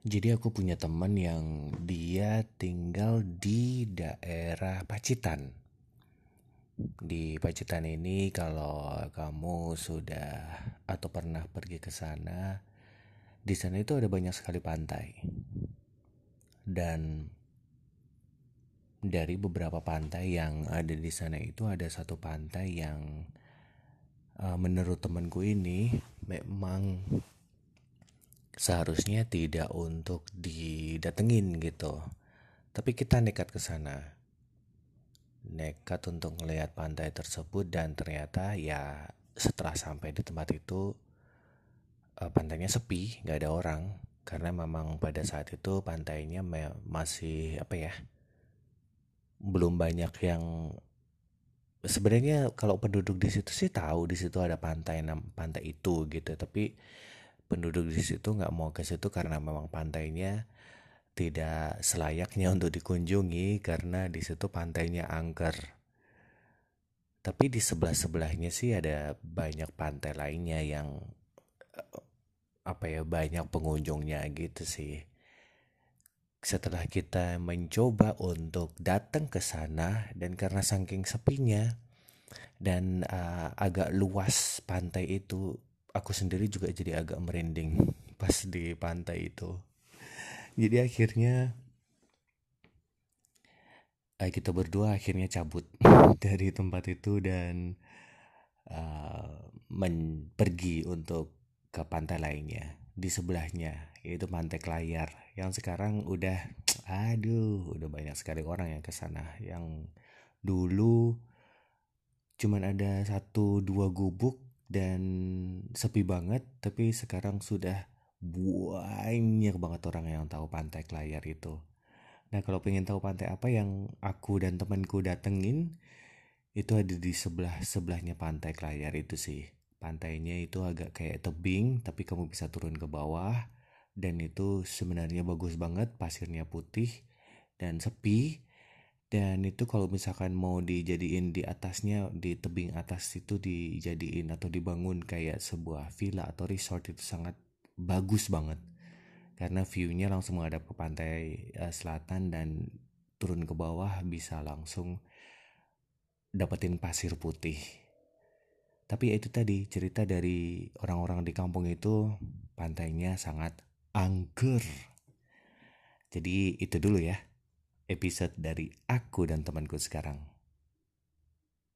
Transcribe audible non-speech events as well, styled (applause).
Jadi aku punya teman yang dia tinggal di daerah Pacitan. Di Pacitan ini kalau kamu sudah atau pernah pergi ke sana, di sana itu ada banyak sekali pantai. Dan dari beberapa pantai yang ada di sana itu ada satu pantai yang uh, menurut temanku ini memang seharusnya tidak untuk didatengin gitu. Tapi kita nekat ke sana. Nekat untuk melihat pantai tersebut dan ternyata ya setelah sampai di tempat itu eh, pantainya sepi, nggak ada orang karena memang pada saat itu pantainya masih apa ya belum banyak yang sebenarnya kalau penduduk di situ sih tahu di situ ada pantai pantai itu gitu tapi penduduk di situ nggak mau ke situ karena memang pantainya tidak selayaknya (laughs) untuk dikunjungi karena di situ pantainya angker. Tapi di sebelah-sebelahnya sih ada banyak pantai lainnya yang eh, apa ya banyak pengunjungnya gitu sih. Setelah kita mencoba untuk datang ke sana dan karena saking sepinya dan uh, agak luas pantai itu aku sendiri juga jadi agak merinding (laughs) pas di pantai itu. Jadi akhirnya eh, kita berdua akhirnya cabut (laughs) dari tempat itu dan uh, men pergi untuk ke pantai lainnya. Di sebelahnya yaitu pantai Kelayar. Yang sekarang udah (tsk) aduh udah banyak sekali orang yang ke sana. Yang dulu cuman ada satu dua gubuk dan sepi banget tapi sekarang sudah banyak banget orang yang tahu pantai Kelayar itu. Nah kalau pengen tahu pantai apa yang aku dan temanku datengin itu ada di sebelah sebelahnya pantai Kelayar itu sih. Pantainya itu agak kayak tebing tapi kamu bisa turun ke bawah. Dan itu sebenarnya bagus banget pasirnya putih dan sepi dan itu kalau misalkan mau dijadiin di atasnya di tebing atas itu dijadiin atau dibangun kayak sebuah villa atau resort itu sangat bagus banget. Karena viewnya langsung menghadap ke pantai uh, selatan dan turun ke bawah bisa langsung dapetin pasir putih. Tapi ya itu tadi cerita dari orang-orang di kampung itu pantainya sangat angker. Jadi itu dulu ya episode dari aku dan temanku sekarang.